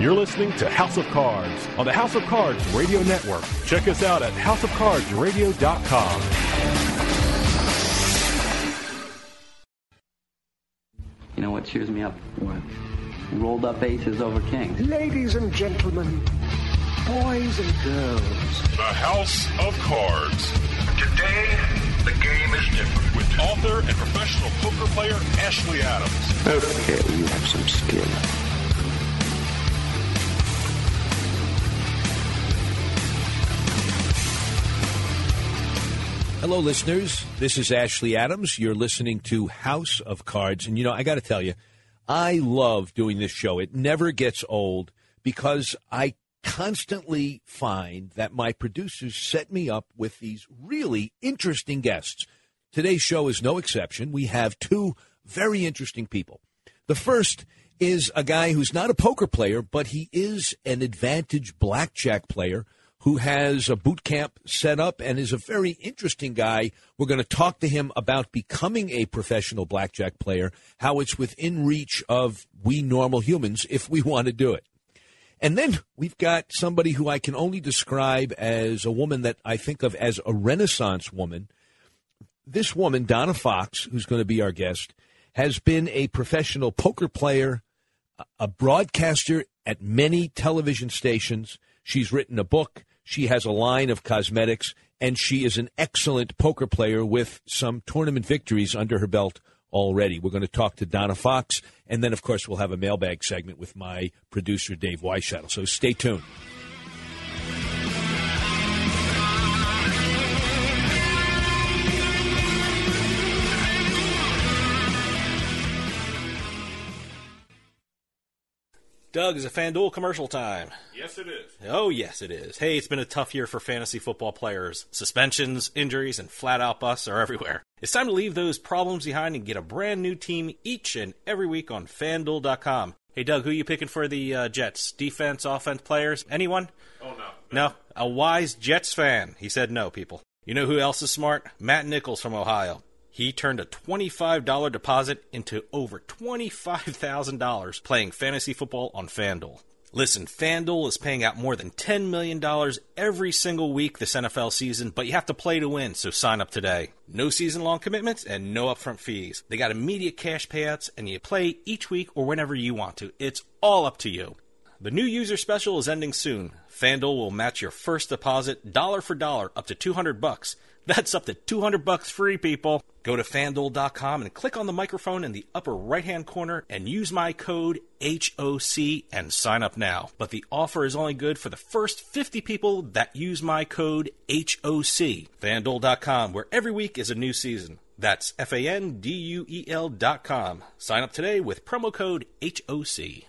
You're listening to House of Cards on the House of Cards Radio Network. Check us out at houseofcardsradio.com. You know what cheers me up? What? Rolled up aces over kings. Ladies and gentlemen, boys and girls. The House of Cards. Today, the game is different. With author and professional poker player Ashley Adams. Okay, you have some skill. Hello, listeners. This is Ashley Adams. You're listening to House of Cards. And, you know, I got to tell you, I love doing this show. It never gets old because I constantly find that my producers set me up with these really interesting guests. Today's show is no exception. We have two very interesting people. The first is a guy who's not a poker player, but he is an advantage blackjack player who has a boot camp set up and is a very interesting guy. We're going to talk to him about becoming a professional blackjack player, how it's within reach of we normal humans if we want to do it. And then we've got somebody who I can only describe as a woman that I think of as a Renaissance woman. This woman, Donna Fox, who's going to be our guest, has been a professional poker player, a broadcaster at many television stations. She's written a book. She has a line of cosmetics, and she is an excellent poker player with some tournament victories under her belt already. We're going to talk to Donna Fox, and then, of course, we'll have a mailbag segment with my producer, Dave Weishuttle. So stay tuned. Doug, is a FanDuel commercial time? Yes, it is. Oh, yes, it is. Hey, it's been a tough year for fantasy football players. Suspensions, injuries, and flat out busts are everywhere. It's time to leave those problems behind and get a brand new team each and every week on FanDuel.com. Hey, Doug, who are you picking for the uh, Jets? Defense, offense players? Anyone? Oh, no. No, a wise Jets fan. He said no, people. You know who else is smart? Matt Nichols from Ohio. He turned a $25 deposit into over $25,000 playing fantasy football on FanDuel. Listen, FanDuel is paying out more than $10 million every single week this NFL season, but you have to play to win, so sign up today. No season long commitments and no upfront fees. They got immediate cash payouts, and you play each week or whenever you want to. It's all up to you. The new user special is ending soon. FanDuel will match your first deposit dollar for dollar up to 200 bucks. That's up to 200 bucks free, people. Go to fanduel.com and click on the microphone in the upper right-hand corner and use my code HOC and sign up now. But the offer is only good for the first 50 people that use my code HOC. fanduel.com where every week is a new season. That's F A N D U E L.com. Sign up today with promo code HOC.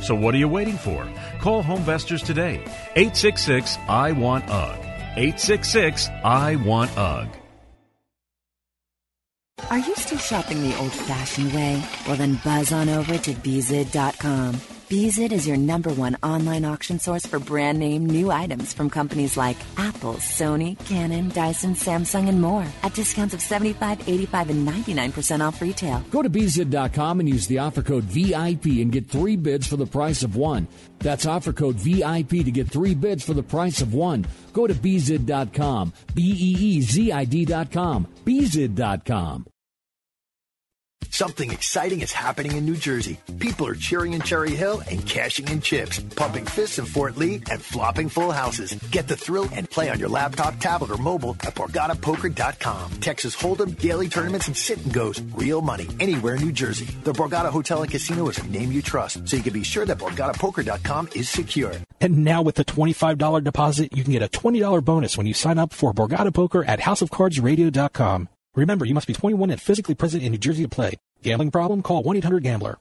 So what are you waiting for? Call Homevestors today. 866 I Want UGG. 866 I Want UGG. Are you still shopping the old fashioned way? Well, then buzz on over to Beezid.com. Beezid is your number one online auction source for brand name new items from companies like Apple, Sony, Canon, Dyson, Samsung, and more at discounts of 75, 85, and 99% off retail. Go to Beezid.com and use the offer code VIP and get three bids for the price of one. That's offer code VIP to get three bids for the price of one. Go to Beezid.com. B E E Z I D.com. Beezid.com. Something exciting is happening in New Jersey. People are cheering in Cherry Hill and cashing in chips, pumping fists in Fort Lee, and flopping full houses. Get the thrill and play on your laptop, tablet, or mobile at BorgataPoker.com. Texas Hold'em, daily tournaments, and sit and goes. Real money anywhere in New Jersey. The Borgata Hotel and Casino is a name you trust, so you can be sure that BorgataPoker.com is secure. And now with the $25 deposit, you can get a $20 bonus when you sign up for Borgata Poker at HouseOfCardsRadio.com. Remember, you must be 21 and physically present in New Jersey to play. Gambling problem? Call 1-800-GAMBLER.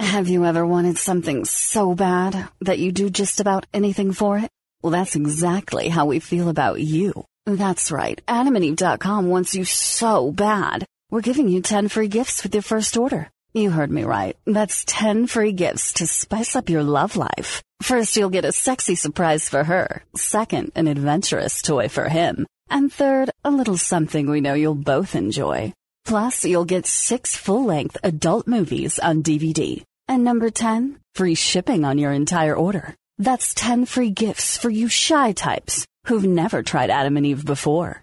Have you ever wanted something so bad that you do just about anything for it? Well, that's exactly how we feel about you. That's right. AdamandEve.com wants you so bad. We're giving you 10 free gifts with your first order. You heard me right. That's 10 free gifts to spice up your love life. First, you'll get a sexy surprise for her. Second, an adventurous toy for him. And third, a little something we know you'll both enjoy. Plus, you'll get six full-length adult movies on DVD. And number 10, free shipping on your entire order. That's 10 free gifts for you shy types who've never tried Adam and Eve before.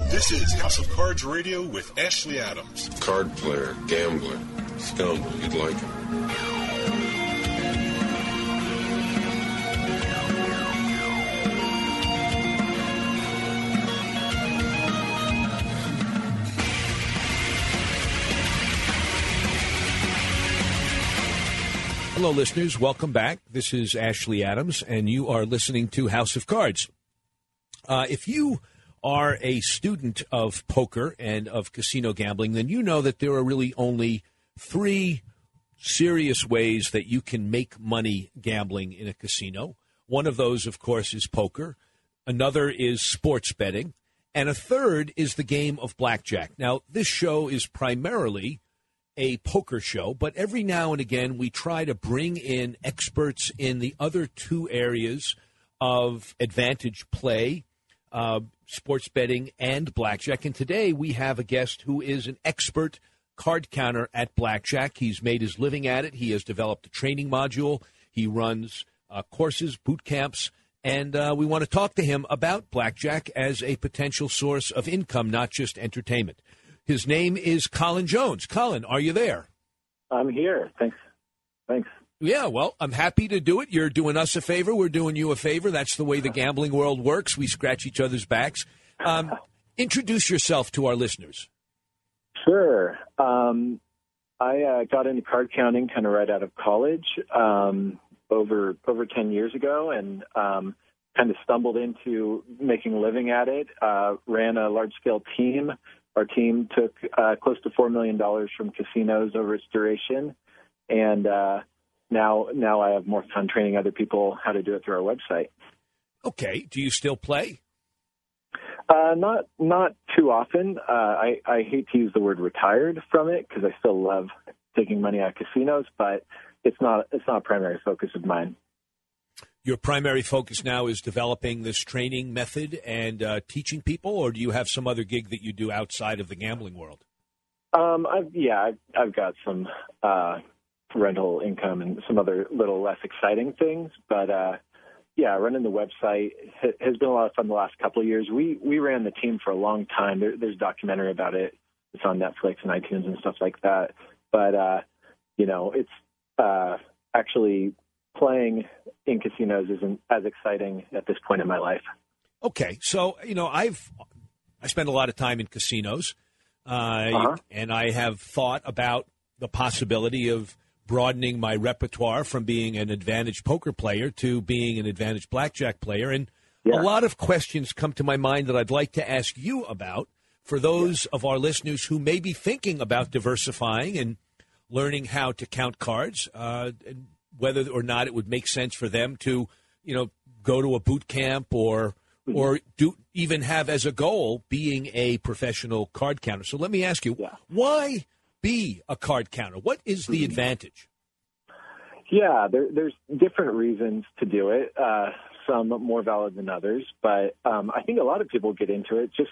This is House of Cards Radio with Ashley Adams. Card player, gambler, scoundrel, you'd like him. Hello, listeners. Welcome back. This is Ashley Adams, and you are listening to House of Cards. Uh, if you are a student of poker and of casino gambling, then you know that there are really only three serious ways that you can make money gambling in a casino. One of those, of course, is poker. Another is sports betting. And a third is the game of blackjack. Now, this show is primarily a poker show, but every now and again we try to bring in experts in the other two areas of advantage play, uh, sports betting, and blackjack. And today we have a guest who is an expert card counter at blackjack. He's made his living at it. He has developed a training module. He runs uh, courses, boot camps, and uh, we want to talk to him about blackjack as a potential source of income, not just entertainment. His name is Colin Jones. Colin, are you there? I'm here. Thanks. Thanks. Yeah, well, I'm happy to do it. You're doing us a favor. We're doing you a favor. That's the way the gambling world works. We scratch each other's backs. Um, introduce yourself to our listeners. Sure. Um, I uh, got into card counting kind of right out of college um, over over ten years ago, and um, kind of stumbled into making a living at it. Uh, ran a large scale team. Our team took uh, close to four million dollars from casinos over its duration, and uh, now now I have more fun training other people how to do it through our website. Okay. Do you still play? Uh, not not too often. Uh, I, I hate to use the word retired from it because I still love taking money out of casinos, but it's not it's not a primary focus of mine. your primary focus now is developing this training method and uh, teaching people, or do you have some other gig that you do outside of the gambling world? Um, I've, yeah, I've, I've got some uh, rental income and some other little less exciting things, but uh, yeah, running the website has been a lot of fun the last couple of years. We we ran the team for a long time. There, there's a documentary about it. It's on Netflix and iTunes and stuff like that. But uh, you know, it's uh, actually playing in casinos isn't as exciting at this point in my life. Okay, so you know, I've I spend a lot of time in casinos, uh, uh-huh. and I have thought about the possibility of broadening my repertoire from being an advantage poker player to being an advantage blackjack player. And yeah. a lot of questions come to my mind that I'd like to ask you about for those yeah. of our listeners who may be thinking about diversifying and learning how to count cards, uh, and whether or not it would make sense for them to, you know, go to a boot camp or mm-hmm. or do even have as a goal being a professional card counter. So let me ask you, yeah. why be a card counter? What is the mm-hmm. advantage? Yeah, there, there's different reasons to do it. Uh, some more valid than others, but um, I think a lot of people get into it just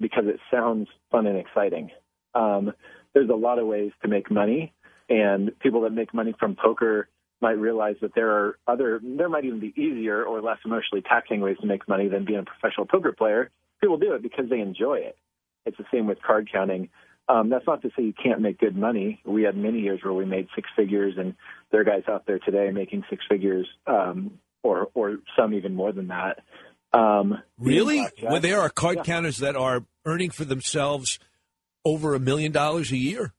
because it sounds fun and exciting. Um, there's a lot of ways to make money, and people that make money from poker might realize that there are other, there might even be easier or less emotionally taxing ways to make money than being a professional poker player. People do it because they enjoy it. It's the same with card counting. Um, that's not to say you can't make good money. We had many years where we made six figures, and there are guys out there today making six figures, um, or or some even more than that. Um, really? Well, there are card yeah. counters that are earning for themselves over a million dollars a year.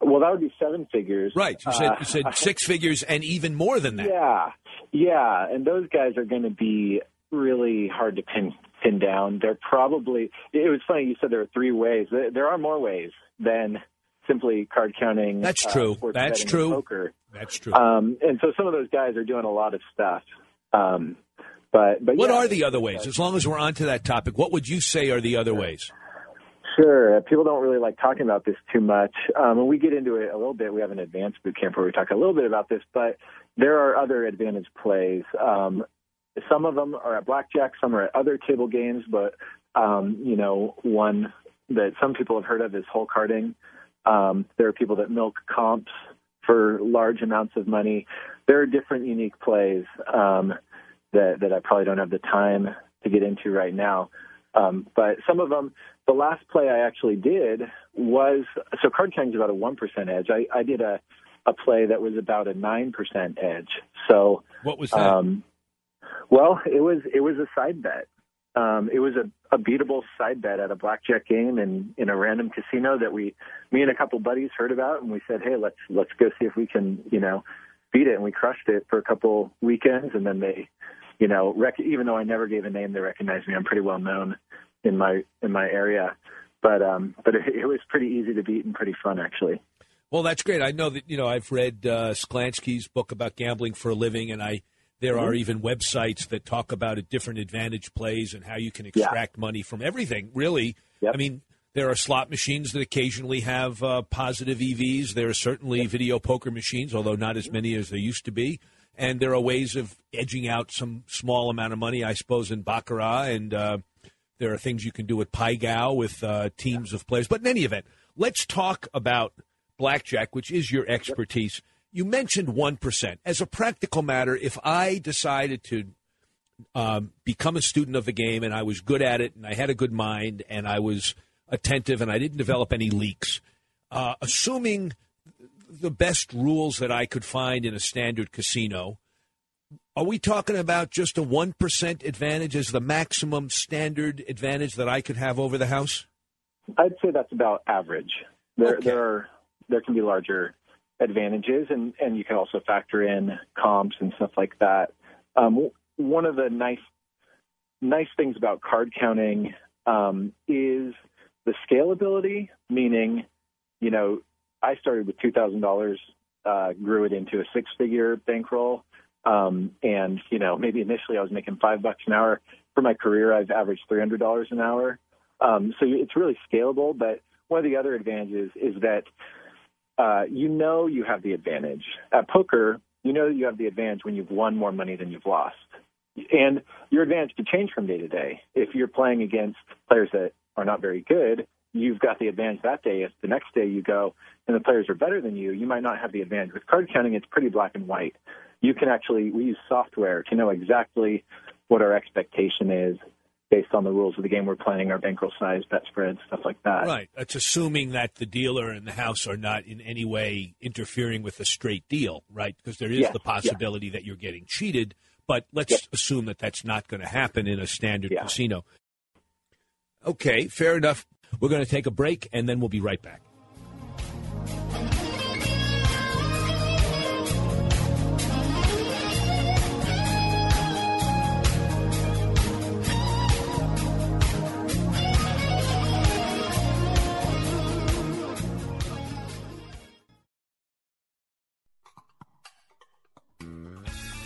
Well, that would be seven figures. Right. You said, uh, you said six figures and even more than that. Yeah. Yeah. And those guys are going to be really hard to pin pin down. They're probably. It was funny you said there are three ways. There are more ways than simply card counting. That's uh, true. That's true. Poker. That's true. Um, and so some of those guys are doing a lot of stuff. Um, but but what yeah, are the other ways? As long as we're onto that topic, what would you say are the other ways? Sure. People don't really like talking about this too much. Um, and we get into it a little bit. We have an advanced boot camp where we talk a little bit about this, but there are other advantage plays. Um, some of them are at blackjack, some are at other table games, but um, you know, one that some people have heard of is hole carding. Um, there are people that milk comps for large amounts of money. There are different unique plays um, that that I probably don't have the time to get into right now. Um, but some of them, the last play I actually did was so card counting is about a one percent edge. I, I did a a play that was about a nine percent edge. So what was that? Um, well, it was it was a side bet. Um, it was a, a beatable side bet at a blackjack game in in a random casino that we, me and a couple buddies heard about, and we said, hey, let's let's go see if we can, you know, beat it. And we crushed it for a couple weekends, and then they, you know, rec- even though I never gave a name, they recognized me. I'm pretty well known in my in my area, but um, but it, it was pretty easy to beat and pretty fun actually. Well, that's great. I know that you know I've read uh, Sklansky's book about gambling for a living, and I there mm-hmm. are even websites that talk about different advantage plays and how you can extract yeah. money from everything. Really, yep. I mean, there are slot machines that occasionally have uh, positive EVs. There are certainly yep. video poker machines, although not as many as there used to be. And there are ways of edging out some small amount of money, I suppose, in baccarat. And uh, there are things you can do with Pai Gow with uh, teams of players. But in any event, let's talk about blackjack, which is your expertise. Yep you mentioned 1%. As a practical matter, if I decided to um, become a student of the game and I was good at it and I had a good mind and I was attentive and I didn't develop any leaks, uh, assuming the best rules that I could find in a standard casino, are we talking about just a 1% advantage as the maximum standard advantage that I could have over the house? I'd say that's about average. There, okay. there are there can be larger advantages, and, and you can also factor in comps and stuff like that. Um, one of the nice nice things about card counting um, is the scalability, meaning, you know, I started with two thousand uh, dollars, grew it into a six figure bankroll, um, and you know maybe initially I was making five bucks an hour. For my career, I've averaged three hundred dollars an hour. Um, so it's really scalable. But one of the other advantages is that uh, you know you have the advantage. At poker, you know that you have the advantage when you've won more money than you've lost. And your advantage could change from day to day. If you're playing against players that are not very good, you've got the advantage that day. If the next day you go and the players are better than you, you might not have the advantage. With card counting, it's pretty black and white. You can actually, we use software to know exactly what our expectation is based on the rules of the game we're playing, our bankroll size, bet spreads, stuff like that. Right. That's assuming that the dealer and the house are not in any way interfering with a straight deal, right? Because there is Yes, the possibility that you're getting cheated. But let's Yes. assume that that's not going to happen in a standard casino. Okay, fair enough. We're going to take a break and then we'll be right back.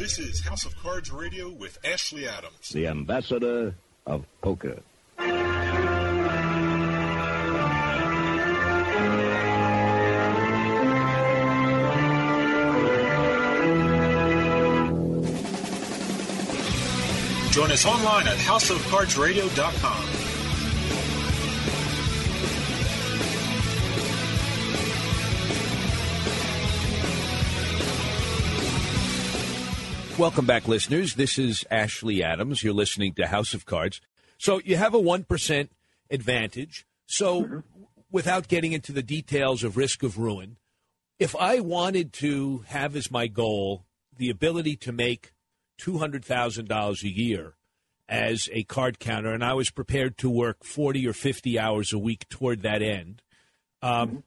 This is House of Cards Radio with Ashley Adams. the ambassador of poker. Join us online at houseofcardsradio.com. Welcome back, listeners. This is Ashley Adams. You're listening to House of Cards. So you have a 1% advantage. So, without getting into the details of risk of ruin, if I wanted to have as my goal the ability to make $200,000 a year as a card counter, and I was prepared to work 40 or 50 hours a week toward that end, um,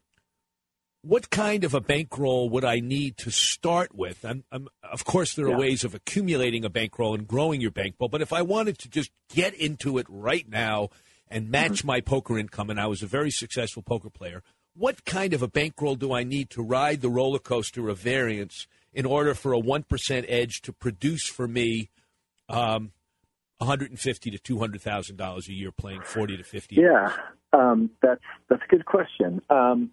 what kind of a bankroll would I need to start with? I'm, I'm, of course, there are Yeah. ways of accumulating a bankroll and growing your bankroll, but if I wanted to just get into it right now and match my poker income, and I was a very successful poker player, what kind of a bankroll do I need to ride the roller coaster of variance in order for a 1% edge to produce for me um, 150 to $200,000 a year playing 40 to 50 Yeah, um, that's that's a good question. Um,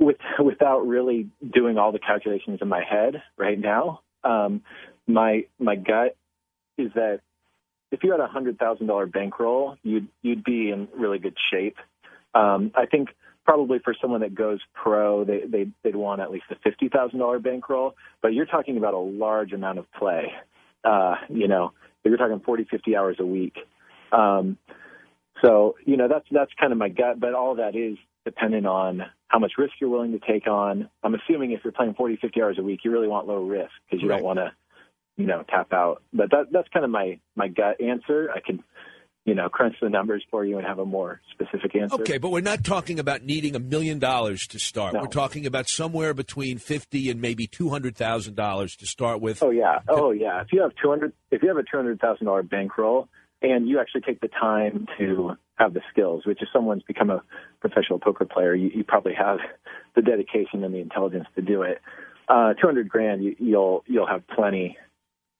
with without really doing all the calculations in my head right now, um, my my gut is that if you had a hundred thousand dollar bankroll, you'd you'd be in really good shape. Um, I think probably for someone that goes pro, they, they they'd want at least a fifty thousand dollar bankroll. But you're talking about a large amount of play. Uh, you know, you're talking 40, 50 hours a week. Um, so you know that's that's kind of my gut, but all that is dependent on how much risk you're willing to take on. I'm assuming if you're playing 40, 50 hours a week, you really want low risk because you Right. don't want to, you know, tap out. But that that's kind of my my gut answer. I can, you know, crunch the numbers for you and have a more specific answer. Okay, but we're not talking about needing a million dollars to start. We're talking about somewhere between fifty and maybe two hundred thousand dollars to start with. Oh yeah, oh yeah. If you have two hundred, if you have a two hundred thousand dollar bankroll, and you actually take the time to have the skills, which if someone's become a professional poker player, you, you probably have the dedication and the intelligence to do it. Uh, two hundred grand, you, you'll you'll have plenty,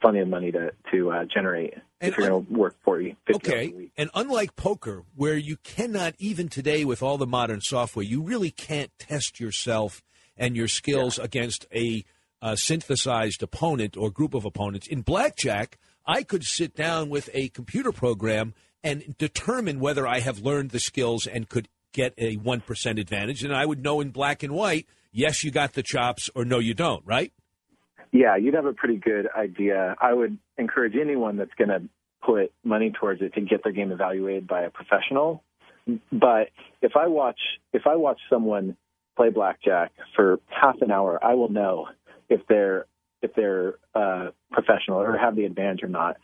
plenty of money to to uh, generate if you're going to work 40, 50 hours a Okay, and unlike poker, where you cannot even today with all the modern software, you really can't test yourself and your skills against a uh, synthesized opponent or group of opponents. In blackjack, I could sit down with a computer program and determine whether I have learned the skills and could get a 1% advantage. And I would know in black and white, yes, you got the chops, or no, you don't, right? yeah, you'd have a pretty good idea. I would encourage anyone that's going to put money towards it to get their game evaluated by a professional. But if I watch if I watch someone play blackjack for half an hour, I will know if they're if they're uh, professional or have the advantage or not.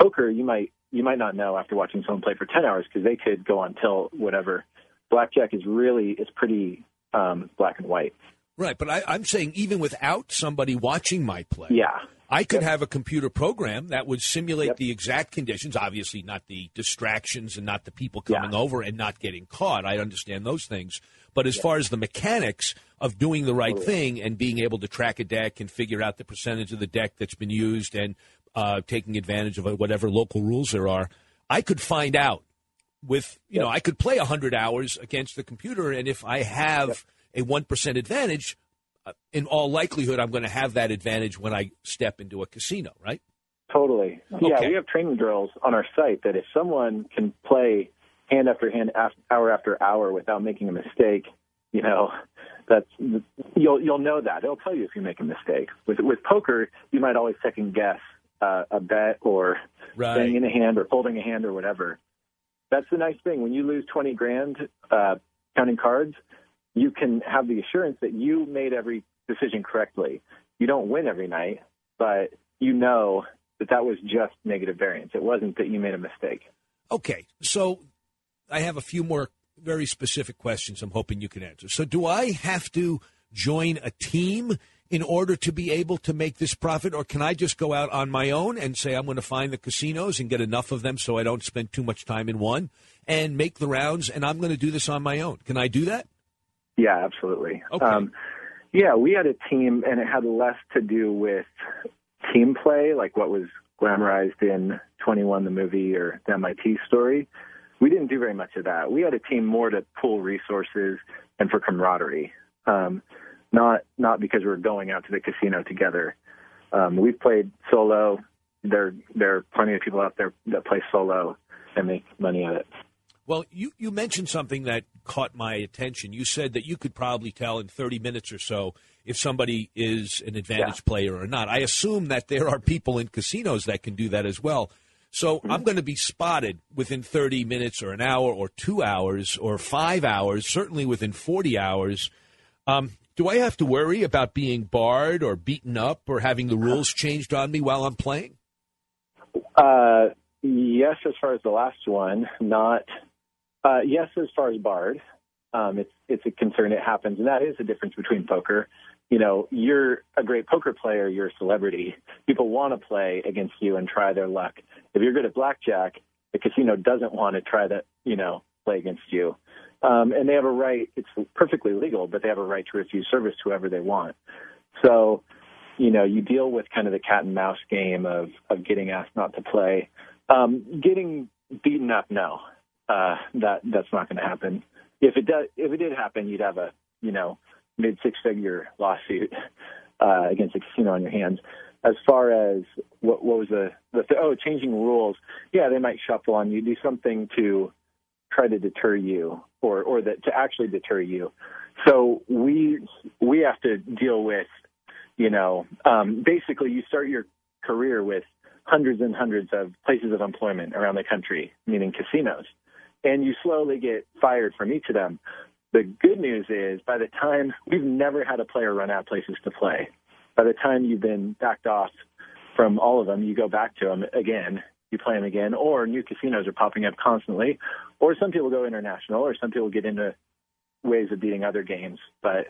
Poker, you might you might not know after watching someone play for ten hours because they could go on till whatever. Blackjack is really it's pretty um, black and white. Right, but I, I'm saying even without somebody watching my play, Yeah. I could have a computer program that would simulate the exact conditions. Obviously, not the distractions and not the people coming over and not getting caught. I understand those things. But as far as the mechanics of doing the right thing and being able to track a deck and figure out the percentage of the deck that's been used and uh, taking advantage of whatever local rules there are, I could find out with you know I could play hundred hours against the computer, and if I have a one percent advantage, uh, in all likelihood, I'm going to have that advantage when I step into a casino, right? Totally. Yeah, we have training drills on our site that if someone can play hand after hand, hour after hour without making a mistake, you know, that's you'll you'll know that. It'll tell you if you make a mistake. With with poker, you might always second guess uh, a bet or Right. staying in a hand or folding a hand or whatever. That's the nice thing. When you lose twenty grand uh, counting cards, you can have the assurance that you made every decision correctly. You don't win every night, but you know that that was just negative variance. It wasn't that you made a mistake. Okay, so I have a few more very specific questions I'm hoping you can answer. So, do I have to join a team in order to be able to make this profit, or can I just go out on my own and say I'm going to find the casinos and get enough of them so I don't spend too much time in one and make the rounds, and I'm going to do this on my own? Can I do that? Yeah, absolutely. Okay. Um, yeah, we had a team, and it had less to do with team play, like what was glamorized in 21, the movie, or the MIT story. We didn't do very much of that. We had a team more to pool resources and for camaraderie, um, not not because we're going out to the casino together. Um, we've played solo. There there are plenty of people out there that play solo and make money at it. Well, you, you mentioned something that caught my attention. You said that you could probably tell in 30 minutes or so if somebody is an advantage player or not. I assume that there are people in casinos that can do that as well. So I'm going to be spotted within 30 minutes or an hour or two hours or five hours, certainly within 40 hours. Um, do I have to worry about being barred or beaten up or having the rules changed on me while I'm playing? Uh, yes, as far as the last one, not. Uh, yes, as far as barred, um, it's it's a concern. It happens, and that is the difference between poker. You know, you're a great poker player. You're a celebrity. People want to play against you and try their luck. If you're good at blackjack, the casino doesn't want to try to, you know, play against you. Um, and they have a right. It's perfectly legal, but they have a right to refuse service to whoever they want. So, you know, you deal with kind of the cat and mouse game of of getting asked not to play. Um, getting beaten up, no, uh, that that's not going to happen. If it does, if it did happen, you'd have a you know mid six figure lawsuit uh, against a casino on your hands. As far as what, what was the, the oh changing rules, yeah, they might shuffle on you, do something to try to deter you or or that to actually deter you. So we we have to deal with you know um, basically you start your career with hundreds and hundreds of places of employment around the country, meaning casinos, and you slowly get fired from each of them. The good news is by the time we've never had a player run out of places to play. By the time you've been backed off from all of them, you go back to them again, you play them again, or new casinos are popping up constantly, or some people go international, or some people get into ways of beating other games. But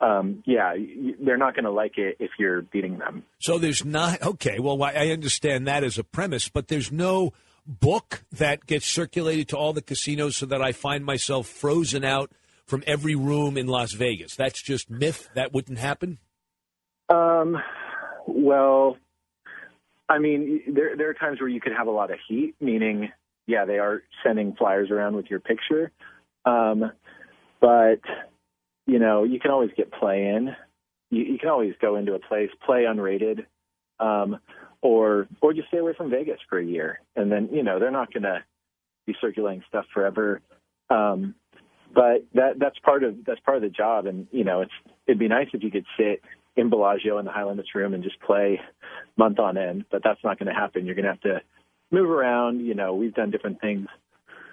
um, yeah, they're not going to like it if you're beating them. So there's not okay. Well, I I understand that as a premise, but there's no book that gets circulated to all the casinos so that I find myself frozen out from every room in Las Vegas. That's just myth. That wouldn't happen. Um, well, I mean, there there are times where you could have a lot of heat, meaning, yeah, they are sending flyers around with your picture, um, but you know, you can always get play in. You, you can always go into a place, play unrated, um, or or just stay away from Vegas for a year, and then you know they're not going to be circulating stuff forever. Um, but that that's part of that's part of the job, and you know, it's it'd be nice if you could sit in Bellagio in the High Limits room and just play month on end. But that's not going to happen. You're going to have to move around. You know, we've done different things.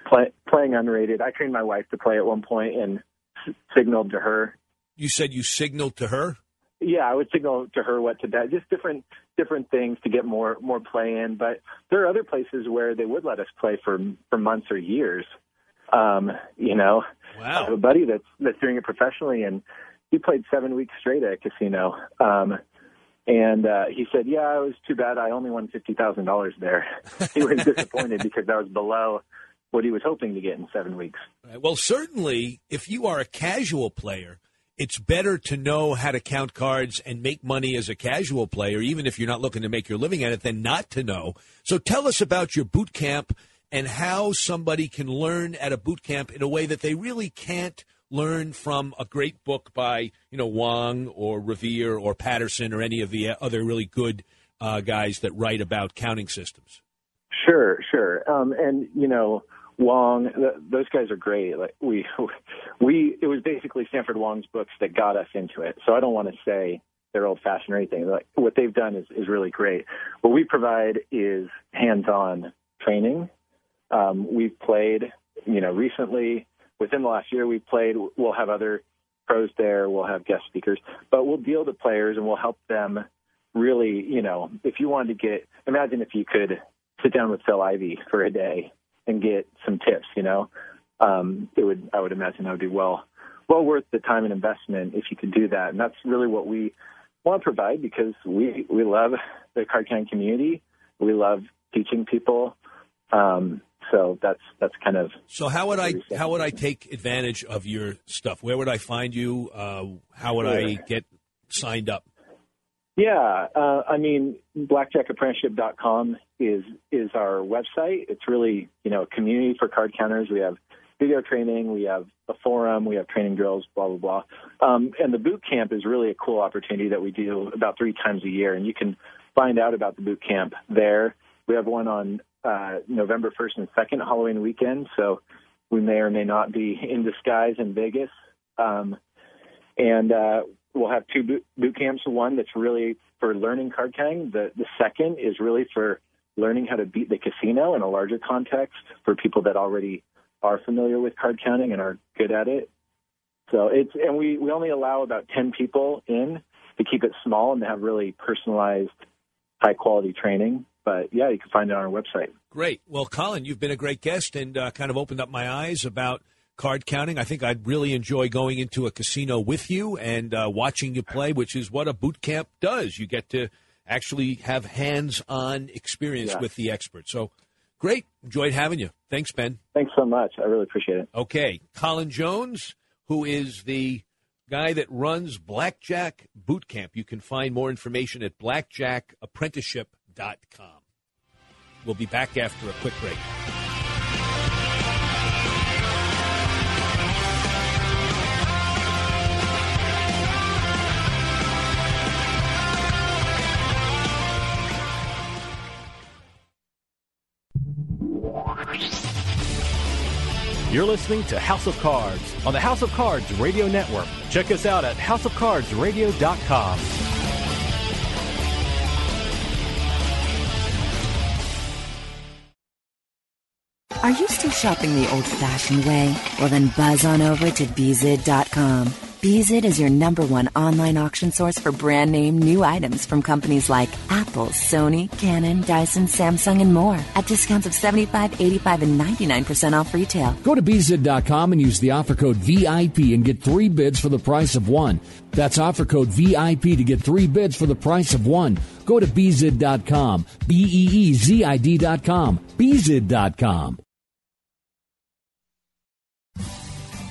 Play, playing unrated. I trained my wife to play at one point and s- signaled to her. You said you signaled to her. Yeah, I would signal to her what to do. Just different different things to get more more play in. But there are other places where they would let us play for for months or years. Um, you know, wow. I have a buddy that's that's doing it professionally, and he played seven weeks straight at a casino. Um, and uh, he said, "Yeah, it was too bad. I only won fifty thousand dollars there." he was disappointed because that was below what he was hoping to get in seven weeks. Right. Well, certainly, if you are a casual player, it's better to know how to count cards and make money as a casual player, even if you're not looking to make your living at it, than not to know. So tell us about your boot camp and how somebody can learn at a boot camp in a way that they really can't learn from a great book by, you know, Wong or Revere or Patterson or any of the other really good uh, guys that write about counting systems. Sure, sure. Um, and you know, Wong, th- those guys are great. Like we, we, it was basically Stanford Wong's books that got us into it. So I don't want to say they're old fashioned or anything. Like what they've done is, is really great. What we provide is hands on training. Um, we've played, you know, recently within the last year we've played. We'll have other pros there. We'll have guest speakers, but we'll deal to players and we'll help them really, you know, if you wanted to get, imagine if you could sit down with Phil Ivey for a day and get some tips, you know, um, it would, I would imagine that would be well, well worth the time and investment if you could do that. And that's really what we want to provide because we, we love the card counting community. We love teaching people. Um, so that's that's kind of so how would I how would I take advantage of your stuff? Where would I find you? Uh, how would I get signed up? Yeah, uh, I mean, blackjackapprenticeship.com is is our website. It's really you know a community for card counters. We have video training, we have a forum, we have training drills, blah blah blah. Um, and the boot camp is really a cool opportunity that we do about three times a year, and you can find out about the boot camp there. We have one on uh, November 1st and 2nd, Halloween weekend. So we may or may not be in disguise in Vegas. Um, and uh, we'll have two boot, camps. One that's really for learning card counting. The, the second is really for learning how to beat the casino in a larger context for people that already are familiar with card counting and are good at it. So it's and we, we only allow about 10 people in to keep it small and to have really personalized, high quality training but yeah, you can find it on our website. Great. Well, Colin, you've been a great guest and uh, kind of opened up my eyes about card counting. I think I'd really enjoy going into a casino with you and uh, watching you play, which is what a boot camp does. You get to actually have hands-on experience Yeah. with the expert. So, great. Enjoyed having you. Thanks, Ben. Thanks so much. I really appreciate it. Okay, Colin Jones, who is the guy that runs Blackjack Boot Camp. You can find more information at blackjackapprenticeship.com. We'll be back after a quick break. You're listening to House of Cards on the House of Cards Radio Network. Check us out at houseofcardsradio.com. Are you still shopping the old fashioned way? Well, then buzz on over to Beezid.com. Beezid is your number one online auction source for brand name new items from companies like Apple, Sony, Canon, Dyson, Samsung, and more at discounts of 75, 85, and 99% off retail. Go to beezid.com and use the offer code VIP and get three bids for the price of one. That's offer code VIP to get three bids for the price of one. Go to beezid.com, B E E Z I D.com, beezid.com.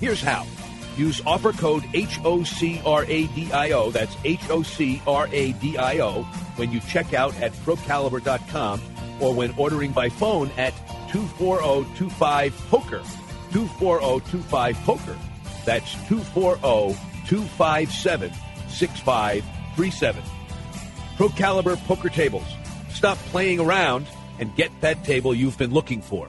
Here's how. Use offer code HOCRADIO, that's H-O-C-R-A-D-I-O, when you check out at Procaliber.com or when ordering by phone at 240-25-POKER. 240-25-POKER. That's 240-257-6537. Procaliber Poker Tables. Stop playing around and get that table you've been looking for.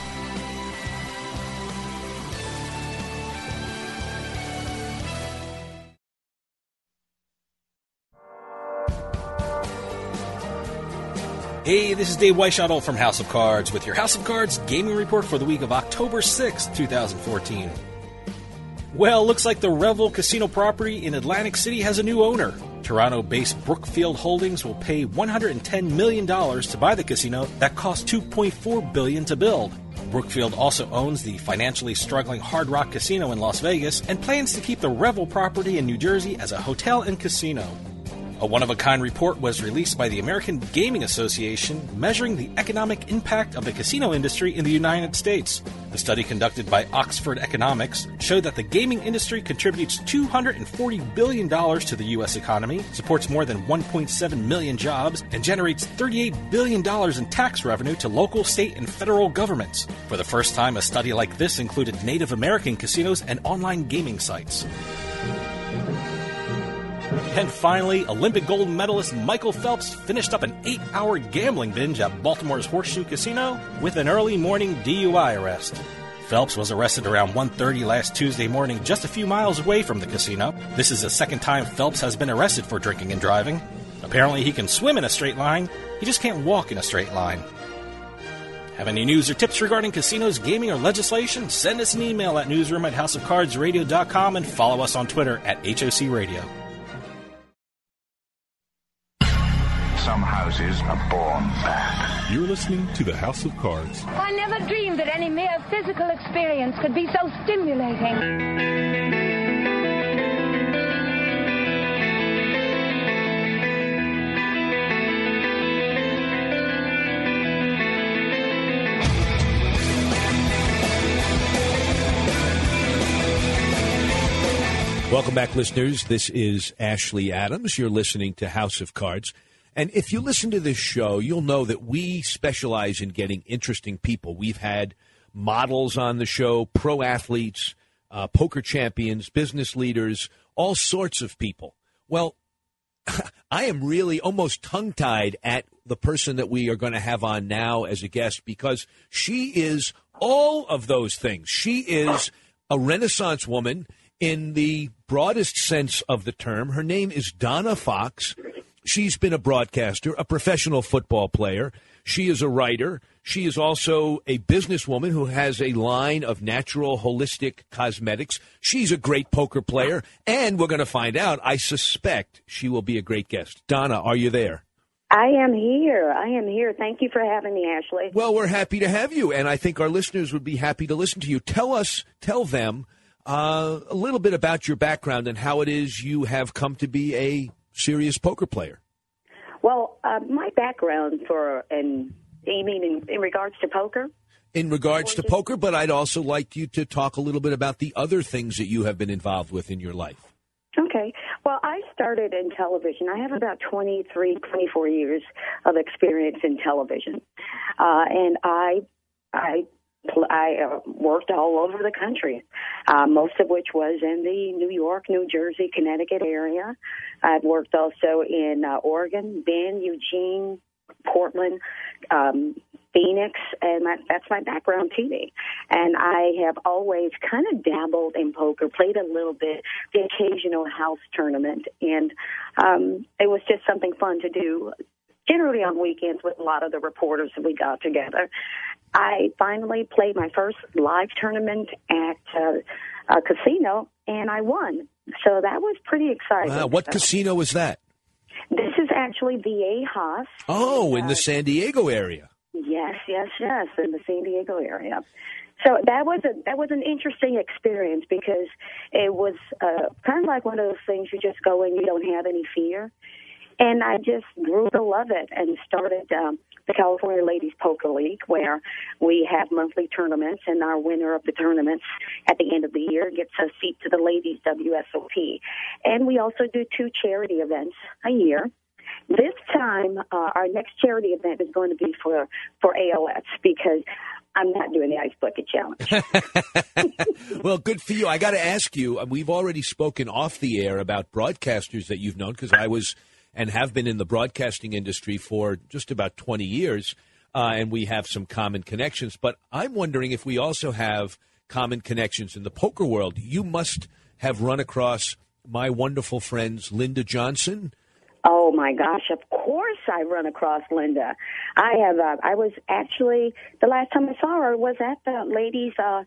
Hey, this is Dave Weishottle from House of Cards with your House of Cards gaming report for the week of October 6th, 2014. Well, looks like the Revel Casino property in Atlantic City has a new owner. Toronto based Brookfield Holdings will pay $110 million to buy the casino that cost $2.4 billion to build. Brookfield also owns the financially struggling Hard Rock Casino in Las Vegas and plans to keep the Revel property in New Jersey as a hotel and casino. A one of a kind report was released by the American Gaming Association measuring the economic impact of the casino industry in the United States. The study conducted by Oxford Economics showed that the gaming industry contributes $240 billion to the U.S. economy, supports more than 1.7 million jobs, and generates $38 billion in tax revenue to local, state, and federal governments. For the first time, a study like this included Native American casinos and online gaming sites. And finally, Olympic gold medalist Michael Phelps finished up an eight hour gambling binge at Baltimore's Horseshoe Casino with an early morning DUI arrest. Phelps was arrested around 1:30 last Tuesday morning just a few miles away from the casino. This is the second time Phelps has been arrested for drinking and driving. Apparently he can swim in a straight line, he just can't walk in a straight line. Have any news or tips regarding casinos, gaming, or legislation? Send us an email at newsroom at houseofcardsradio.com and follow us on Twitter at HOC Radio. Some houses are born bad. You're listening to the House of Cards. I never dreamed that any mere physical experience could be so stimulating. Welcome back, listeners. This is Ashley Adams. You're listening to House of Cards. And if you listen to this show, you'll know that we specialize in getting interesting people. We've had models on the show, pro athletes, uh, poker champions, business leaders, all sorts of people. Well, I am really almost tongue tied at the person that we are going to have on now as a guest because she is all of those things. She is a Renaissance woman in the broadest sense of the term. Her name is Donna Fox. She's been a broadcaster, a professional football player. She is a writer. She is also a businesswoman who has a line of natural holistic cosmetics. She's a great poker player. And we're going to find out, I suspect she will be a great guest. Donna, are you there? I am here. I am here. Thank you for having me, Ashley. Well, we're happy to have you. And I think our listeners would be happy to listen to you. Tell us, tell them uh, a little bit about your background and how it is you have come to be a serious poker player. Well, uh, my background for, and mean in, in regards to poker? In regards to poker, but I'd also like you to talk a little bit about the other things that you have been involved with in your life. Okay. Well, I started in television. I have about 23, 24 years of experience in television. Uh, and I, I I uh, worked all over the country, uh, most of which was in the New York, New Jersey, Connecticut area. I've worked also in uh, Oregon, Bend, Eugene, Portland, um, Phoenix, and that, that's my background TV. And I have always kind of dabbled in poker, played a little bit, the occasional house tournament, and um, it was just something fun to do. Generally on weekends with a lot of the reporters that we got together. I finally played my first live tournament at uh, a casino, and I won. So that was pretty exciting. Wow, what So- casino was that? This is actually Viejas. Oh, in the San Diego area. Yes, yes, yes, in the San Diego area. So that was a that was an interesting experience because it was uh, kind of like one of those things you just go in, you don't have any fear, and I just grew to love it and started um, the California Ladies Poker League, where we have monthly tournaments, and our winner of the tournaments at the end of the year gets a seat to the Ladies WSOP, and we also do two charity events a year. This time, uh, our next charity event is going to be for for ALS because I'm not doing the ice bucket challenge. well, good for you. I got to ask you. uh, We've already spoken off the air about broadcasters that you've known because I was and have been in the broadcasting industry for just about 20 years, uh, and we have some common connections. But I'm wondering if we also have common connections in the poker world. You must have run across my wonderful friends Linda Johnson. Oh my gosh! Of course, I run across Linda. I have. Uh, I was actually the last time I saw her was at the ladies' uh,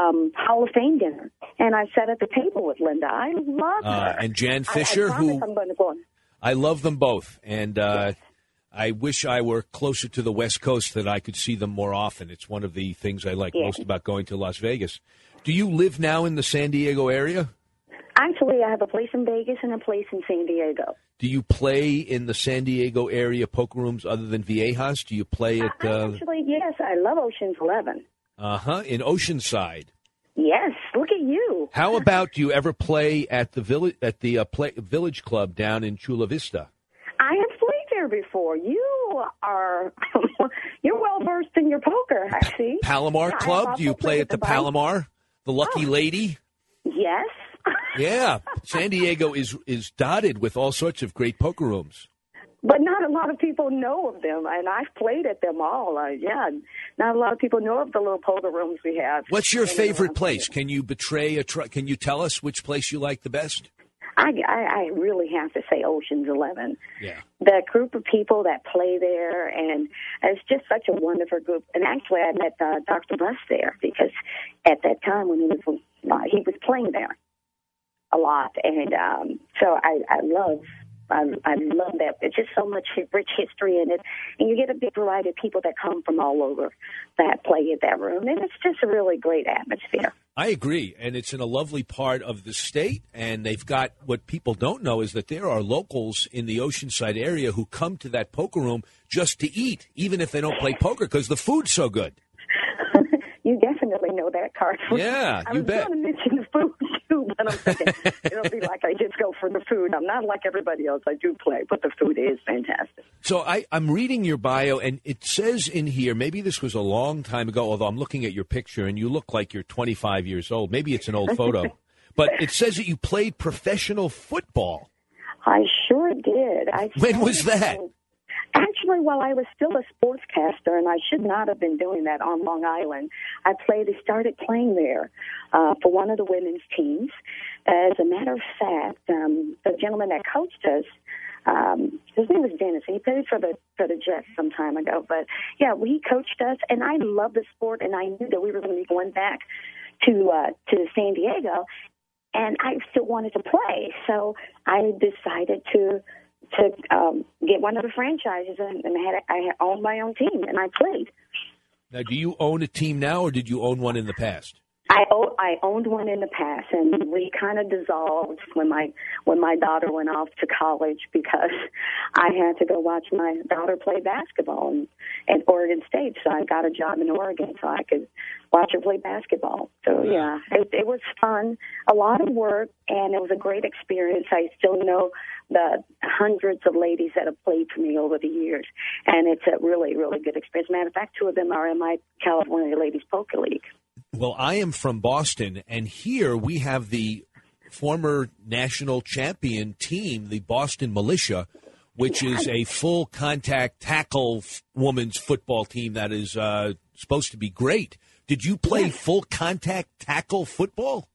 um, Hall of Fame dinner, and I sat at the table with Linda. I love Uh, her. and Jan Fisher, I, promise who- I'm going to go on. I love them both, and uh, I wish I were closer to the West Coast that I could see them more often. It's one of the things I like Yeah. most about going to Las Vegas. Do you live now in the San Diego area? Actually, I have a place in Vegas and a place in San Diego. Do you play in the San Diego area poker rooms other than Viejas? Do you play at uh Actually, yes, I love Ocean's Eleven. Uh huh. in Oceanside? Yes, look at you. How about do you ever play at the village at the uh, play, Village Club down in Chula Vista? I have played there before. You are you're well versed in your poker, I see. Palomar Yeah, Club? Do you play at the Vice. Palomar? The Lucky Lady? Yes. Yeah, San Diego is is dotted with all sorts of great poker rooms. But not a lot of people know of them, and I've played at them all. Uh, yeah, not a lot of people know of the little poker rooms we have. What's your favorite place? Can you betray a? Tr- can you tell us which place you like the best? I, I, I really have to say Ocean's Eleven. Yeah. The group of people that play there, and it's just such a wonderful group. And actually, I met uh, Dr. Bus there because at that time when he was uh, he was playing there a lot, and um, so I, I love. I, I love that. There's just so much rich history in it, and you get a big variety of people that come from all over that play in that room, and it's just a really great atmosphere. I agree, and it's in a lovely part of the state. And they've got what people don't know is that there are locals in the Oceanside area who come to that poker room just to eat, even if they don't play poker, because the food's so good. Definitely know that card. Yeah, I you was bet. going to mention the food too, but I'm thinking it'll be like I just go for the food. I'm not like everybody else. I do play, but the food is fantastic. So I, I'm reading your bio, and it says in here, maybe this was a long time ago, although I'm looking at your picture, and you look like you're 25 years old. Maybe it's an old photo. but it says that you played professional football. I sure did. I When was that? Actually, while I was still a sportscaster, and I should not have been doing that on Long Island, I played. I started playing there uh, for one of the women's teams. As a matter of fact, um, the gentleman that coached us, um, his name was Dennis. and He played for the for the Jets some time ago. But yeah, he coached us, and I love the sport, and I knew that we were going to be going back to uh, to San Diego, and I still wanted to play. So I decided to to um, get one of the franchises, and, and had I had owned my own team, and I played. Now, do you own a team now, or did you own one in the past? I o- I owned one in the past, and we kind of dissolved when my when my daughter went off to college because I had to go watch my daughter play basketball in, at Oregon State. So I got a job in Oregon so I could watch her play basketball. So yeah, it, it was fun, a lot of work, and it was a great experience. I still know the hundreds of ladies that have played for me over the years, and it's a really really good experience. Matter of fact, two of them are in my California Ladies Poker League. Well, I am from Boston, and here we have the former national champion team, the Boston Militia, which is a full contact tackle f- women's football team that is uh, supposed to be great. Did you play full contact tackle football?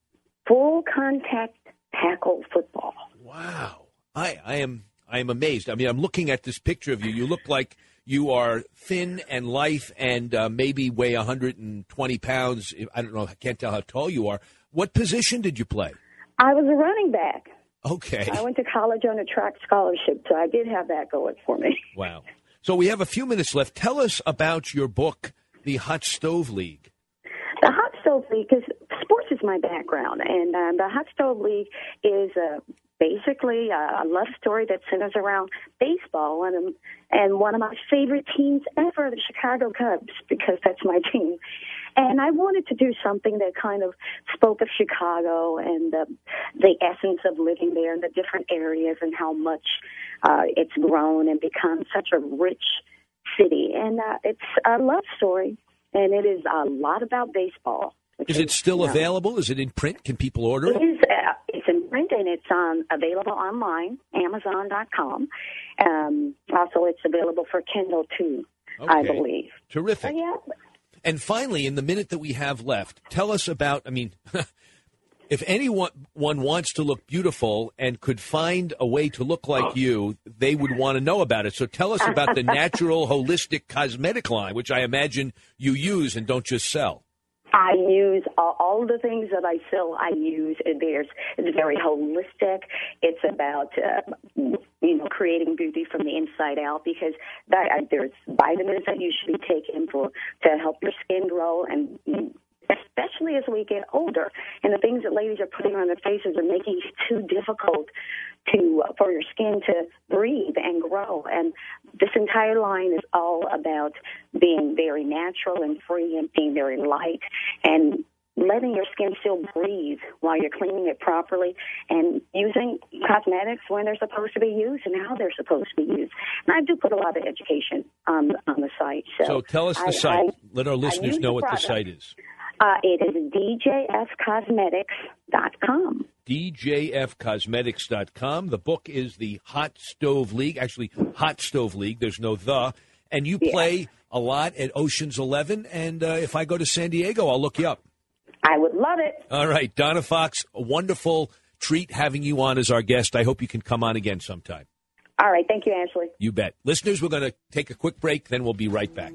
Full contact tackle football. Wow. I, I am I am amazed. I mean, I'm looking at this picture of you. You look like you are thin and lithe and uh, maybe weigh 120 pounds. I don't know. I can't tell how tall you are. What position did you play? I was a running back. Okay. I went to college on a track scholarship, so I did have that going for me. Wow. So we have a few minutes left. Tell us about your book, The Hot Stove League. The Hot Stove League, because sports is my background, and um, the Hot Stove League is uh, basically a, a love story that centers around baseball and um, and one of my favorite teams ever, the Chicago Cubs, because that's my team. And I wanted to do something that kind of spoke of Chicago and the, the essence of living there and the different areas and how much uh, it's grown and become such a rich city. And uh, it's a love story, and it is a lot about baseball. Is it still available? Is it in print? Can people order It it? is. Uh, it's in print and it's um, available online, Amazon.com. Um, also, it's available for Kindle too, I believe. Terrific. So, yeah, And finally, in the minute that we have left, tell us about. I mean, if anyone one wants to look beautiful and could find a way to look like you, they would want to know about it. So tell us about the natural holistic cosmetic line, which I imagine you use and don't just sell. I use all, all the things that I sell. I use. There's it's very holistic. It's about uh, you know creating beauty from the inside out because that, uh, there's vitamins that you should be taking for to help your skin grow and. Especially as we get older, and the things that ladies are putting on their faces are making it too difficult to for your skin to breathe and grow. And this entire line is all about being very natural and free and being very light and letting your skin still breathe while you're cleaning it properly and using cosmetics when they're supposed to be used and how they're supposed to be used. And I do put a lot of education on on the site. So, So tell us the I- site. I- Let our listeners know what the site is. Uh, it is djfcosmetics.com. DJFcosmetics.com. The book is the Hot Stove League, actually, Hot Stove League. There's no the. And you play a lot at Ocean's 11. And uh, if I go to San Diego, I'll look you up. I would love it. All right. Donna Fox, a wonderful treat having you on as our guest. I hope you can come on again sometime. All right. Thank you, Ashley. You bet. Listeners, we're going to take a quick break, then we'll be right back.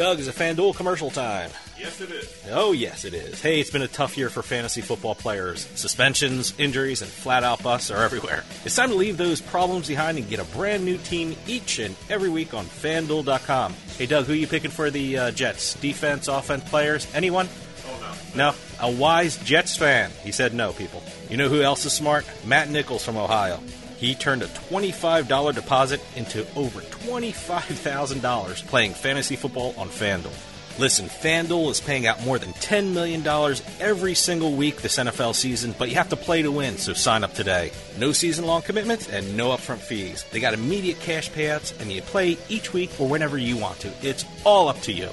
Doug, is a FanDuel commercial time? Yes, it is. Oh, yes, it is. Hey, it's been a tough year for fantasy football players. Suspensions, injuries, and flat out busts are everywhere. It's time to leave those problems behind and get a brand new team each and every week on FanDuel.com. Hey, Doug, who are you picking for the uh, Jets? Defense, offense players? Anyone? Oh, no. No, a wise Jets fan. He said no, people. You know who else is smart? Matt Nichols from Ohio. He turned a $25 deposit into over $25,000 playing fantasy football on FanDuel. Listen, FanDuel is paying out more than $10 million every single week this NFL season, but you have to play to win, so sign up today. No season long commitments and no upfront fees. They got immediate cash payouts, and you play each week or whenever you want to. It's all up to you.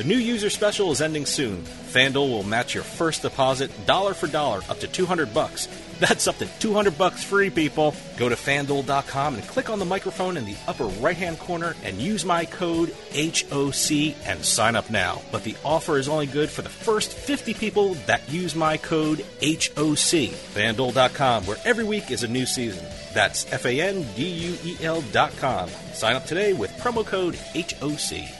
The new user special is ending soon. FanDuel will match your first deposit dollar for dollar up to 200 bucks. That's up to 200 bucks free, people. Go to fanduel.com and click on the microphone in the upper right-hand corner and use my code HOC and sign up now. But the offer is only good for the first 50 people that use my code HOC. FanDuel.com, where every week is a new season. That's F-A-N-D-U-E-L dot. Sign up today with promo code HOC.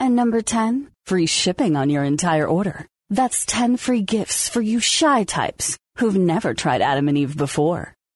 And number 10, free shipping on your entire order. That's 10 free gifts for you shy types who've never tried Adam and Eve before.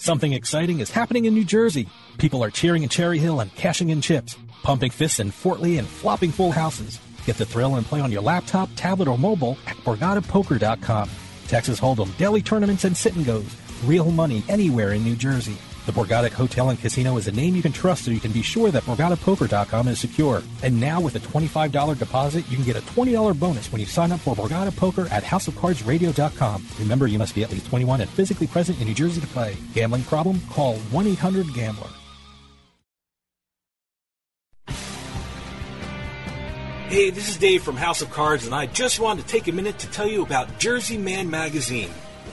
Something exciting is happening in New Jersey. People are cheering in Cherry Hill and cashing in chips, pumping fists in Fort Lee and flopping full houses. Get the thrill and play on your laptop, tablet, or mobile at BorgataPoker.com. Texas Hold'em, daily tournaments, and sit and goes. Real money anywhere in New Jersey. The Borgata Hotel and Casino is a name you can trust so you can be sure that BorgataPoker.com is secure. And now with a $25 deposit, you can get a $20 bonus when you sign up for Borgata Poker at HouseOfCardsRadio.com. Remember, you must be at least 21 and physically present in New Jersey to play. Gambling problem? Call 1-800-GAMBLER. Hey, this is Dave from House of Cards, and I just wanted to take a minute to tell you about Jersey Man Magazine.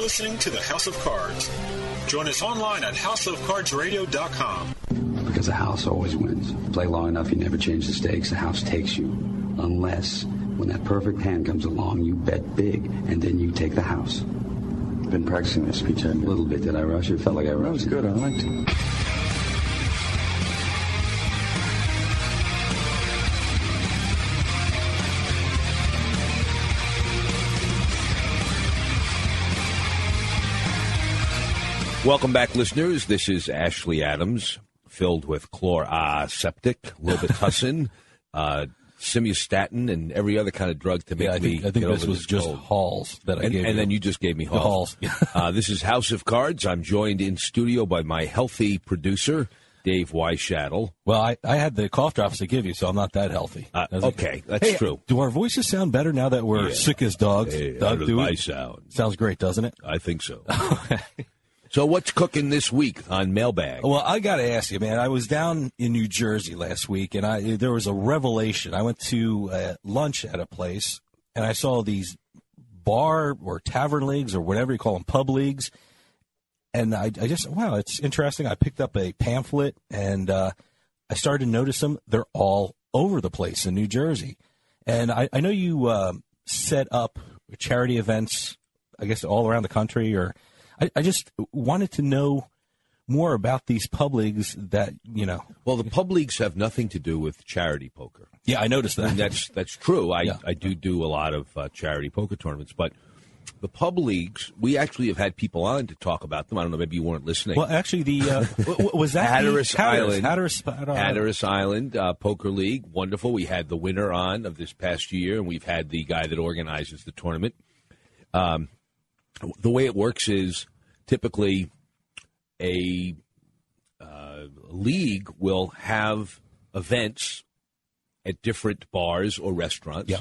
You're listening to the House of Cards. Join us online at houseofcardsradio.com. Because a house always wins. Play long enough, you never change the stakes. The house takes you. Unless, when that perfect hand comes along, you bet big, and then you take the house. Been practicing this speech, A little bit. Did I rush it? Felt like I rushed That was good. I liked it. Welcome back, listeners. This is Ashley Adams, filled with chloraseptic, robitussin, uh, simvastatin, and every other kind of drug to make Yeah, I think- me I think this was just cold. Halls that I and, gave and you. then you just gave me Halls. Halls. uh, this is House of Cards. I'm joined in studio by my healthy producer, Dave Weishattle. Well, I, I had the cough drops to give you, so I'm not that healthy. Uh, okay, that's Hey, true. Do our voices sound better now that we're Yeah. sick as dogs? Hey, Doug, do we? sound? Sounds great, doesn't it? I think so. so, what's cooking this week on Mailbag? Well, I got to ask you, man. I was down in New Jersey last week, and I there was a revelation. I went to uh, lunch at a place, and I saw these bar or tavern leagues or whatever you call them, pub leagues. And I, I just wow, it's interesting. I picked up a pamphlet, and uh, I started to notice them. They're all over the place in New Jersey, and I, I know you uh, set up charity events, I guess all around the country. Or I, I just wanted to know more about these pub leagues that you know. Well, the pub leagues have nothing to do with charity poker. Yeah, I noticed that. That's that's true. I, Yeah. I do do a lot of uh, charity poker tournaments, but the pub leagues, we actually have had people on to talk about them. I don't know, maybe you weren't listening. Well, actually, the uh, w- was that the- Hatteras Island, Hatteras, I don't. Hatteras Island uh, Poker League, wonderful. We had the winner on of this past year, and we've had the guy that organizes the tournament. Um, the way it works is typically a uh, league will have events at different bars or restaurants. Yeah.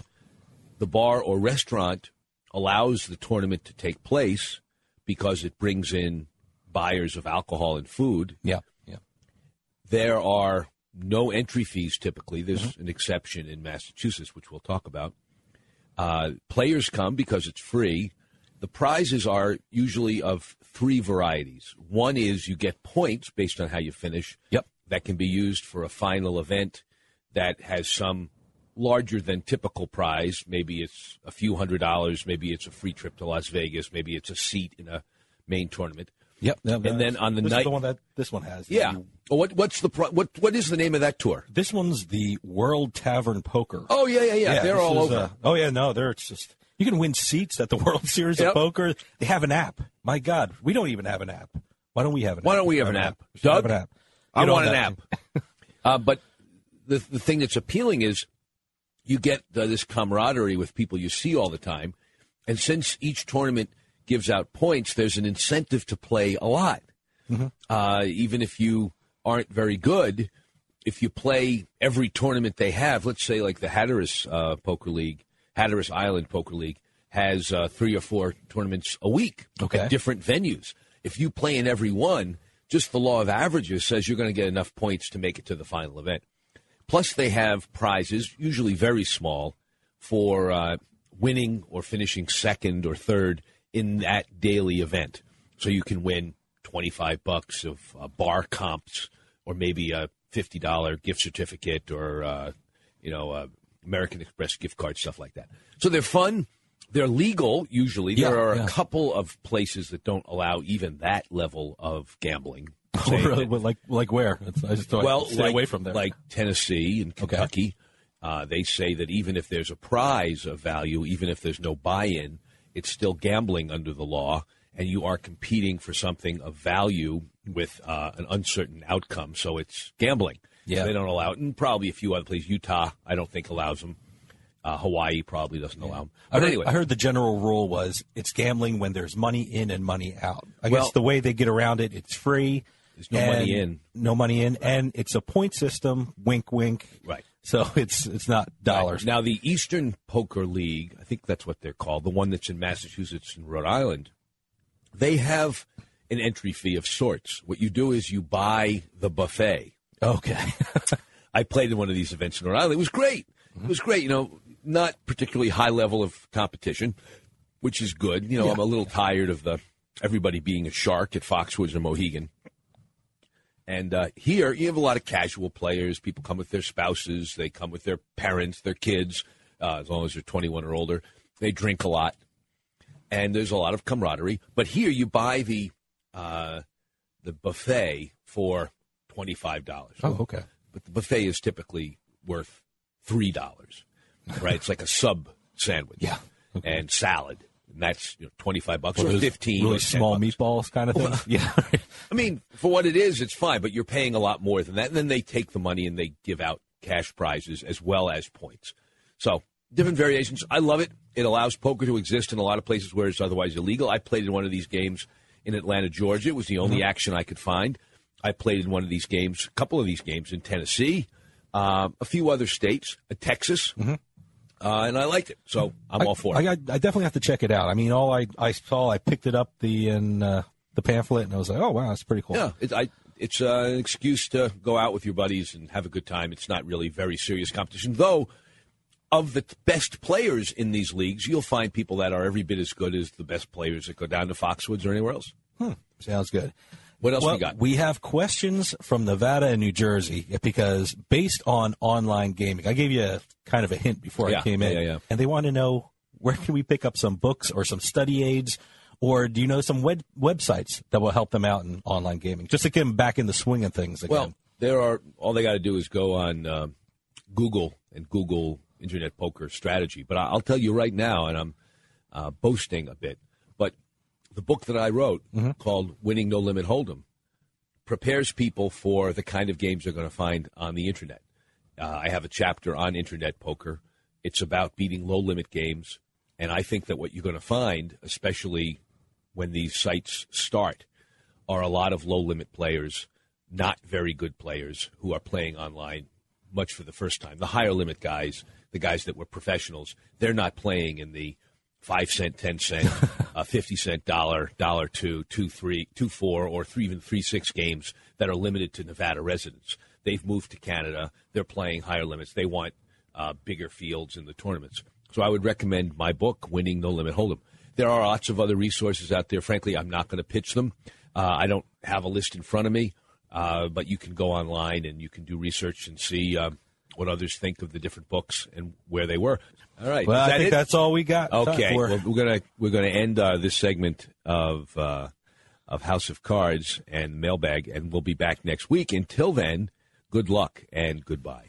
The bar or restaurant allows the tournament to take place because it brings in buyers of alcohol and food. Yeah, yeah. There are no entry fees typically. There's Mm-hmm. an exception in Massachusetts, which we'll talk about. Uh, players come because it's free. The prizes are usually of three varieties. One is you get points based on how you finish. Yep. That can be used for a final event that has some larger than typical prize. Maybe it's a few hundred dollars. Maybe it's a free trip to Las Vegas. Maybe it's a seat in a main tournament. Yep. And then on the this night, is the one that this one has. yeah. Oh, what what's the pro- what what is the name of that tour? This one's the World Tavern Poker. Oh yeah yeah yeah. They're all is, over. uh, oh yeah, no, they're it's just you can win seats at the World Series Yep. of Poker. They have an app. My God, we don't even have an app. Why don't we have an app? Why app? don't we have an app? We should have Doug? an app. I want an app. uh, but the the thing that's appealing is you get uh, this camaraderie with people you see all the time, and since each tournament gives out points, there's an incentive to play a lot. Uh, even if you aren't very good, if you play every tournament they have, let's say like the Hatteras uh, Poker League, Hatteras Island Poker League has uh, three or four tournaments a week Okay. at different venues. If you play in every one, just the law of averages says you're going to get enough points to make it to the final event. Plus, they have prizes, usually very small, for uh, winning or finishing second or third in that daily event. So you can win 25 bucks of uh, bar comps or maybe a $50 gift certificate or, uh, you know, uh, American Express gift card, stuff like that. So they're fun. They're legal, usually. Yeah, there are yeah. a couple of places that don't allow even that level of gambling. Oh, really? that- like like where? I just thought well, stay like, away from there. Like Tennessee and Kentucky, uh, they say that even if there's a prize of value, even if there's no buy-in, it's still gambling under the law, and you are competing for something of value with uh, an uncertain outcome. So it's gambling. Yeah. they don't allow it, and probably a few other places. Utah, I don't think allows them. Uh, Hawaii probably doesn't allow them. I But heard, anyway, I heard the general rule was it's gambling when there's money in and money out. I Well- guess the way they get around it, it's free. There's no money in. No money in, and it's a point system. Wink, wink. Right. So it's it's not dollars. Now, the Eastern Poker League, I think that's what they're called, the one that's in Massachusetts and Rhode Island, they have an entry fee of sorts. What you do is you buy the buffet. Okay. I played in one of these events in Rhode Island. It was great. It was great. You know, not particularly high level of competition, which is good. You know, Yeah. I'm a little tired of the everybody being a shark at Foxwoods or Mohegan. And uh, here, you have a lot of casual players. People come with their spouses. They come with their parents, their kids, uh, as long as they're 21 or older. They drink a lot, and there's a lot of camaraderie. But here, you buy the uh, the buffet for twenty five dollars. Oh, okay. But the buffet is typically worth three dollars, right? it's like a sub sandwich, Yeah. and salad, and that's you know, twenty five bucks Well, or fifteen. really or small bucks. meatballs kind of thing. yeah. I mean, for what it is, it's fine, but you're paying a lot more than that. And then they take the money and they give out cash prizes as well as points. So, different variations. I love it. It allows poker to exist in a lot of places where it's otherwise illegal. I played in one of these games in Atlanta, Georgia. It was the only Mm-hmm. action I could find. I played in one of these games, a couple of these games in Tennessee, um, a few other states, uh, Texas, uh, and I liked it. So, I'm Mm-hmm. I, all for I, it. got, I definitely have to check it out. I mean, all I, I saw, I picked it up the in uh, the pamphlet, and I was like, oh wow, that's pretty cool. Yeah, it, I, it's uh, an excuse to go out with your buddies and have a good time. It's not really very serious competition, though. Of the t- best players in these leagues, you'll find people that are every bit as good as the best players that go down to Foxwoods or anywhere else. Hmm, sounds good. What else well, we got? We have questions from Nevada and New Jersey because based on online gaming, I gave you a, kind of a hint before Yeah, I came in, yeah, yeah. and they want to know where can we pick up some books or some study aids, or do you know some web- websites that will help them out in online gaming, just to get them back in the swing of things again? Well, there are all they got to do is go on um Google and Google Internet Poker Strategy. But I'll tell you right now, and I'm uh, boasting a bit, the book that I wrote called "Winning No Limit Hold'em" prepares people for the kind of games they're going to find on the internet. Uh, I have a chapter on internet poker. It's about beating low limit games, and I think that what you're going to find, especially when these sites start, are a lot of low limit players, not very good players who are playing online much for the first time. The higher limit guys, the guys that were professionals, they're not playing in the five cent, ten cent, uh, fifty cent, dollar, dollar two, two three, two four, or three even three six games that are limited to Nevada residents. They've moved to Canada. They're playing higher limits. They want uh, bigger fields in the tournaments. So I would recommend my book, Winning No Limit Hold'em. There are lots of other resources out there. Frankly, I'm not going to pitch them. Uh, I don't have a list in front of me, uh, but you can go online and you can do research and see uh, what others think of the different books and where they were. All right, Well, I think it? that's all we got. Okay, We're- well, we're gonna we're gonna end uh, this segment of uh, of House of Cards and Mailbag, and we'll be back next week. Until then, good luck and goodbye.